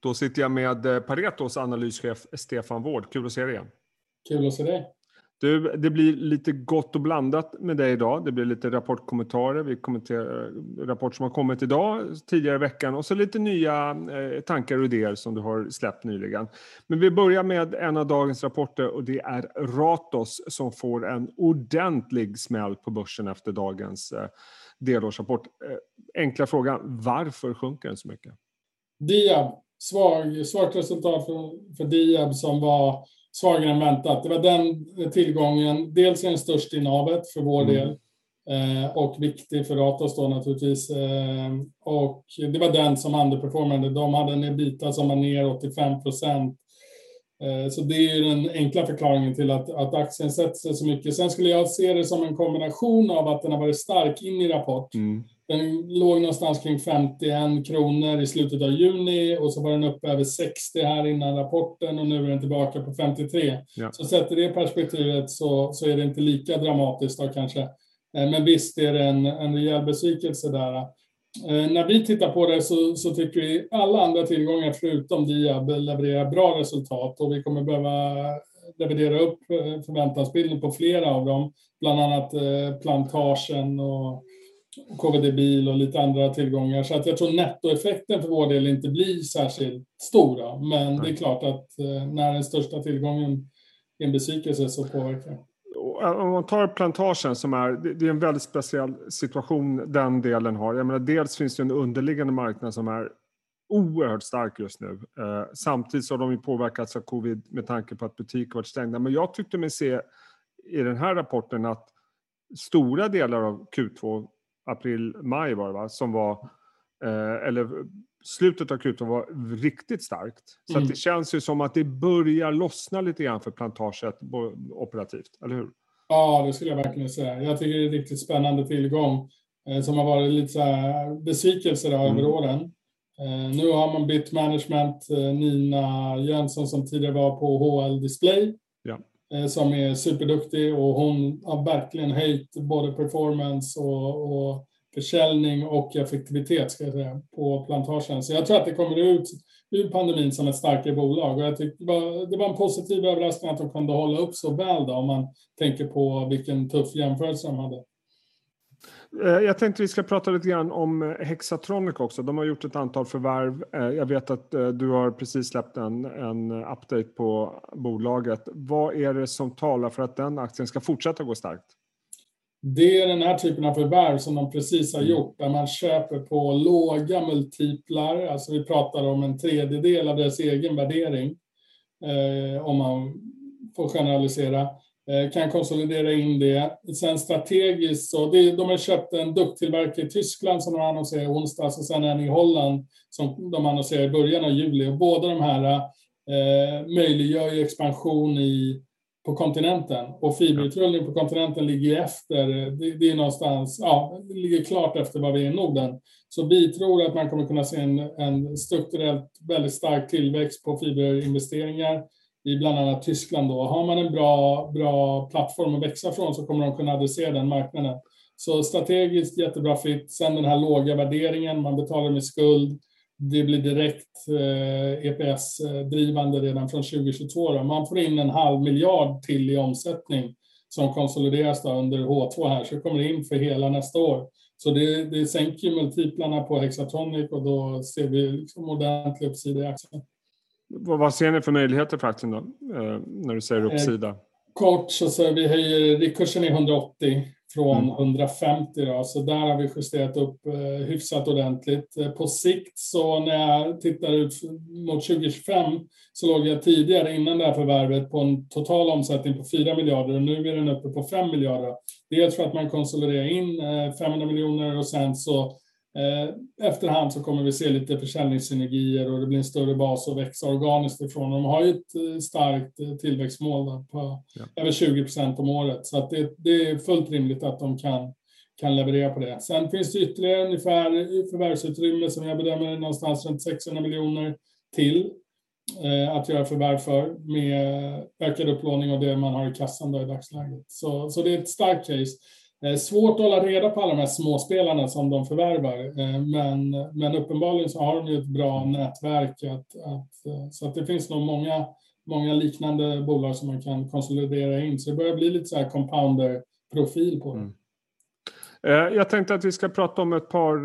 Då sitter jag med eh, Paretos analyschef Stefan Wård. Kul att se dig igen. Kul att se dig. Du, det blir lite gott och blandat med dig idag. Det blir lite rapportkommentarer. Vi kommenterar rapport som har kommit idag, tidigare i veckan och så lite nya eh, tankar och idéer som du har släppt nyligen. Men vi börjar med en av dagens rapporter och det är Ratos som får en ordentlig smäll på börsen efter dagens eh, delårsrapport. Eh, enkla frågan, varför sjunker den så mycket? Diab, svag, svagt resultat för, för Diab som var svagare än väntat. Det var den tillgången, dels är den störst i navet för vår mm. del eh, och viktig för Ratos då naturligtvis. Eh, och det var den som underperformade. De hade en ebita som var ner 85 procent. Eh, så det är den enkla förklaringen till att, att aktien sätter sig så mycket. Sen skulle jag se det som en kombination av att den har varit stark in i rapport. Mm. Den låg någonstans kring 51 kronor i slutet av juni och så var den uppe över 60 här innan rapporten och nu är den tillbaka på 53. Ja. Så sett i det perspektivet så, så är det inte lika dramatiskt då kanske. Eh, men visst är det en, en rejäl besvikelse där. Eh, när vi tittar på det så, så tycker vi alla andra tillgångar förutom Diab levererar bra resultat och vi kommer behöva revidera upp eh, förväntansbilden på flera av dem, bland annat Plantagen och KVD bil och lite andra tillgångar. Så att jag tror nettoeffekten för vår del inte blir särskilt stora. Men Nej. det är klart att eh, när den största tillgången är en besvikelse så påverkar det. Om man tar plantagen som är, det är en väldigt speciell situation den delen har. Jag menar, dels finns det en underliggande marknad som är oerhört stark just nu. Eh, samtidigt så har de ju påverkats av covid med tanke på att butiker varit stängda. Men jag tyckte mig se i den här rapporten att stora delar av Q2 april, maj var det va, som var, eh, eller slutet av Q2 var riktigt starkt. Så mm. det känns ju som att det börjar lossna lite grann för plantaget operativt, eller hur? Ja, det skulle jag verkligen säga. Jag tycker det är en riktigt spännande tillgång eh, som har varit lite så här besvikelse mm. över åren. Eh, nu har man bytt management, eh, Nina Jönsson som tidigare var på HL Display ja. Eh, som är superduktig och hon har verkligen höjt både performance och, och försäljning och effektivitet ska jag säga, på plantagen. Så jag tror att det kommer ut ur pandemin som ett starkare bolag och jag tyckte det var, det var en positiv överraskning att de kunde hålla upp så väl då, om man tänker på vilken tuff jämförelse de hade. Eh, jag tänkte vi ska prata lite grann om eh, Hexatronic också. De har gjort ett antal förvärv. Eh, jag vet att du har precis släppt en, en update på bolaget. Vad är det som talar för att den aktien ska fortsätta gå starkt? Det är den här typen av förvärv som de precis har mm. gjort, där man köper på låga multiplar. Alltså vi pratar om en tredjedel av deras egen värdering, eh, om man får generalisera. Eh, kan konsolidera in det. Sen strategiskt så, det, de har köpt en dukttillverkare i Tyskland som de annonserade i onsdags och sen en i Holland som de annonserade i början av juli. Och båda de här eh, möjliggör ju expansion i, på kontinenten och fiberutrullning på kontinenten ligger efter. Det, det, är någonstans, ja, det ligger klart efter vad vi är i Norden. Så vi tror att man kommer kunna se en, en strukturellt väldigt stark tillväxt på fiberinvesteringar i bland annat Tyskland då. Har man en bra, bra plattform att växa från så kommer de kunna adressera den marknaden. Så strategiskt jättebra fit. Sen den här låga värderingen, man betalar med skuld. Det blir direkt eh, EPS-drivande redan från 2022. Då. Man får in en halv miljard till i omsättning som konsolideras då under H2 här, så det kommer in för hela nästa år. Så det, det sänker multiplarna på hexatonic och då ser vi liksom ordentlig uppsida i aktien. Vad ser ni för möjligheter för aktien då, eh, när du säger uppsida? Eh, kort så, så vi höjer, kursen är 180 från mm. 150 då, så där har vi justerat upp eh, hyfsat ordentligt. På sikt så när jag tittar ut mot 2025 så låg jag tidigare innan det här förvärvet på en total omsättning på 4 miljarder och nu är den uppe på 5 miljarder. Dels för att man konsoliderar in eh, 500 miljoner och sen så efterhand så kommer vi se lite försäljningssynergier och det blir en större bas att växa organiskt ifrån. De har ju ett eh, starkt eh, tillväxtmål på ja. över 20 procent om året så att det, det, är fullt rimligt att de kan, kan leverera på det. Sen finns det ytterligare ungefär förvärvsutrymme som jag bedömer någonstans runt 600 miljoner till eh, att göra förvärv för med ökad upplåning och det man har i kassan då i dagsläget. Så, så det är ett starkt case. Eh, svårt att hålla reda på alla de här småspelarna som de förvärvar, eh, men, men uppenbarligen så har de ju ett bra nätverk. Att, att, eh, så att det finns nog många, många liknande bolag som man kan konsolidera in. Så det börjar bli lite så här compounder-profil på det. Mm. Jag tänkte att vi ska prata om ett par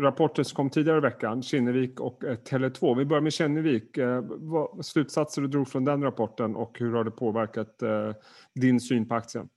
rapporter som kom tidigare i veckan, Kinnevik och Tele2. Vi börjar med Kinnevik. Vad slutsatser du drog från den rapporten och hur har det påverkat din syn på aktien?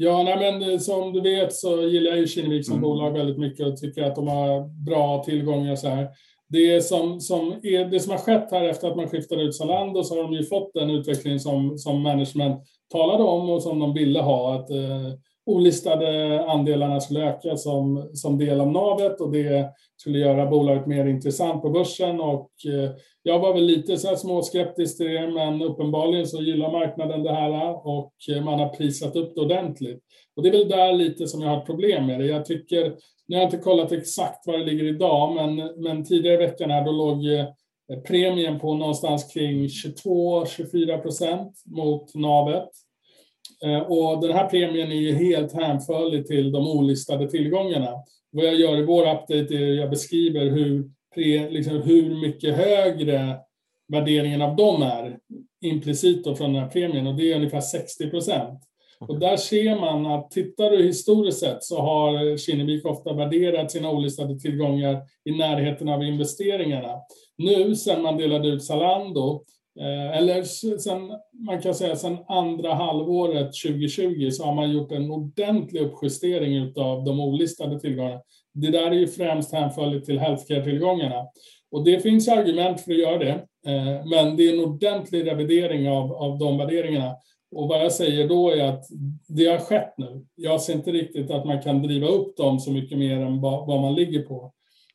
Ja, nej men eh, som du vet så gillar jag ju Kinnevik som mm. bolag väldigt mycket och tycker att de har bra tillgångar så här. Det som, som, är, det som har skett här efter att man skiftade ut Zalando så har de ju fått den utveckling som, som management talade om och som de ville ha. Att eh, olistade andelarna skulle öka som, som del av navet och det skulle göra bolaget mer intressant på börsen. Och, eh, jag var väl lite så här småskeptisk till det, men uppenbarligen så gillar marknaden det här och eh, man har prisat upp det ordentligt. Och det är väl där lite som jag har problem med det. Jag tycker, nu har jag inte kollat exakt var det ligger idag, men, men tidigare i veckan här då låg eh, premien på någonstans kring 22-24 procent mot navet. Eh, och den här premien är ju helt hänförlig till de olistade tillgångarna. Vad jag gör i vår update är att jag beskriver hur, liksom hur mycket högre värderingen av dem är implicit från den här premien och det är ungefär 60 procent. Och där ser man att tittar du historiskt sett så har Kinnevik ofta värderat sina olistade tillgångar i närheten av investeringarna. Nu sen man delade ut Zalando eller sen, man kan säga sen andra halvåret 2020 så har man gjort en ordentlig uppjustering av de olistade tillgångarna. Det där är ju främst hänförligt till healthcare-tillgångarna. Och det finns argument för att göra det, eh, men det är en ordentlig revidering av, av de värderingarna. Och vad jag säger då är att det har skett nu. Jag ser inte riktigt att man kan driva upp dem så mycket mer än vad man ligger på. Okay.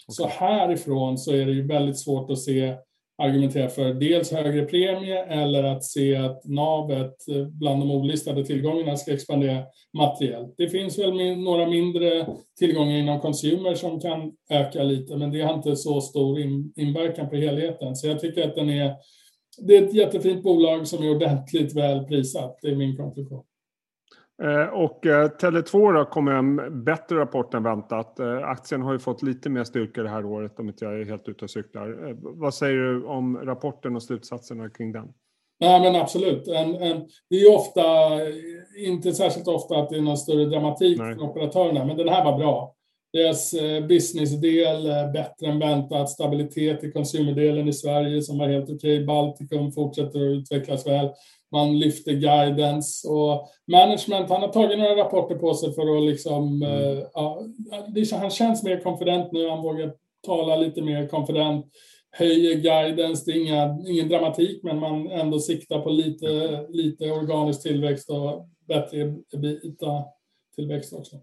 Så härifrån så är det ju väldigt svårt att se argumentera för dels högre premie eller att se att navet bland de olistade tillgångarna ska expandera materiellt. Det finns väl några mindre tillgångar inom consumer som kan öka lite, men det har inte så stor inverkan på helheten. Så jag tycker att den är, det är ett jättefint bolag som är ordentligt väl prisat. Det är min konklusion. Eh, och eh, Tele2 kom med en bättre rapport än väntat. Eh, aktien har ju fått lite mer styrka det här året om inte jag är helt ute och cyklar. Vad säger du om rapporten och slutsatserna kring den? Nej, men absolut. En, en, det är ofta, inte särskilt ofta att det är någon större dramatik Nej. för operatörerna, men den här var bra. Deras businessdel bättre än väntat, stabilitet i konsumerdelen i Sverige som var helt okej. Baltikum fortsätter att utvecklas väl man lyfter guidance och management. Han har tagit några rapporter på sig för att liksom, mm. uh, ja, han känns mer konfident nu, han vågar tala lite mer konfident, höjer guidance, det är inga, ingen dramatik men man ändå siktar på lite, lite organisk tillväxt och bättre tillväxt också.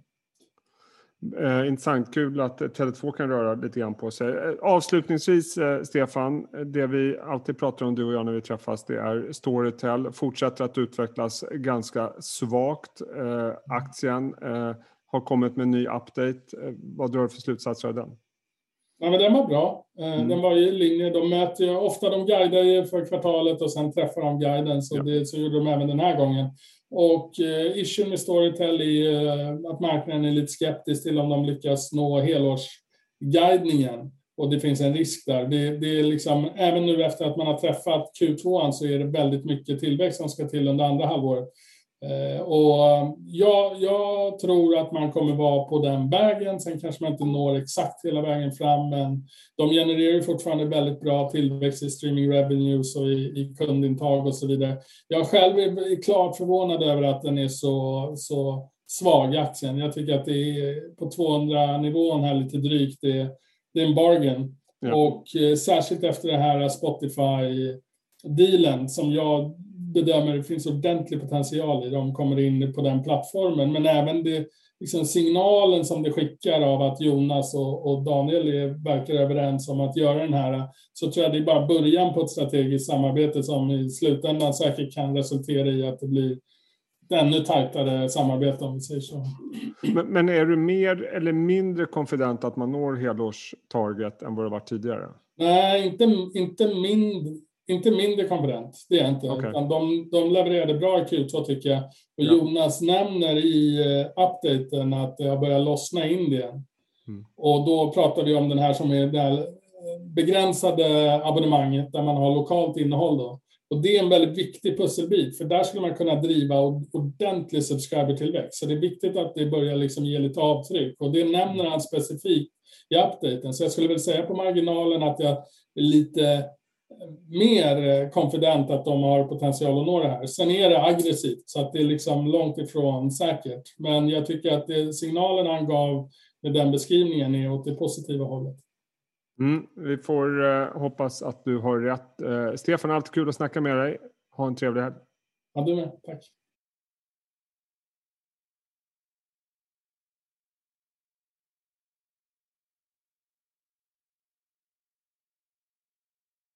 Eh, intressant, kul att Tele2 kan röra lite grann på sig. Eh, avslutningsvis, eh, Stefan, det vi alltid pratar om du och jag när vi träffas, det är Storytel. Fortsätter att utvecklas ganska svagt. Eh, aktien eh, har kommit med en ny update. Eh, vad drar du för slutsatser av den? Ja, men den var bra. Mm. Den var i linje. De mäter ju, ofta de guidar ju för kvartalet och sen träffar de guiden, så, ja. det, så gjorde de även den här gången. Och eh, issuen med Storytel är eh, att marknaden är lite skeptisk till om de lyckas nå helårsguidningen. Och det finns en risk där. Det, det, är liksom, även nu efter att man har träffat Q2 så är det väldigt mycket tillväxt som ska till under andra halvåret. Eh, och ja, jag tror att man kommer vara på den vägen. Sen kanske man inte når exakt hela vägen fram, men de genererar fortfarande väldigt bra tillväxt i streaming revenues och i, i kundintag och så vidare. Jag själv är klart förvånad över att den är så, så svag, aktien. Jag tycker att det är på 200-nivån här lite drygt. Det, det är en bargain. Ja. Och eh, särskilt efter det här Spotify-dealen som jag bedömer det finns ordentlig potential i. De kommer in på den plattformen. Men även det, liksom signalen som det skickar av att Jonas och, och Daniel är, verkar överens om att göra den här, så tror jag det är bara början på ett strategiskt samarbete som i slutändan säkert kan resultera i att det blir ännu tajtare samarbete om vi säger så. Men, men, är du mer eller mindre konfident att man når helårstarget än vad det var tidigare? Nej, inte, inte mindre inte mindre konfident, det är jag inte. Okej. Utan de, de levererade bra i Q2 tycker jag. Och Ja. Jonas nämner i eh, updaten att det har börjat lossna i Indien. Mm. Och då pratar vi om den här som är det här eh, begränsade abonnemanget där man har lokalt innehåll. Då. Och det är en väldigt viktig pusselbit, för där skulle man kunna driva ordentlig subscriber-tillväxt. Så det är viktigt att det börjar liksom ge lite avtryck. Och det nämner han specifikt i updaten. Så jag skulle väl säga på marginalen att jag är lite mer eh, confident att de har potential att nå det här. Sen är det aggressivt, så att det är liksom långt ifrån säkert. Men jag tycker att det, signalen han gav med den beskrivningen är åt det positiva hållet. Mm, vi får eh, hoppas att du har rätt. Eh, Stefan, alltid kul att snacka med dig. Ha en trevlig helg. Ja, du med. Tack.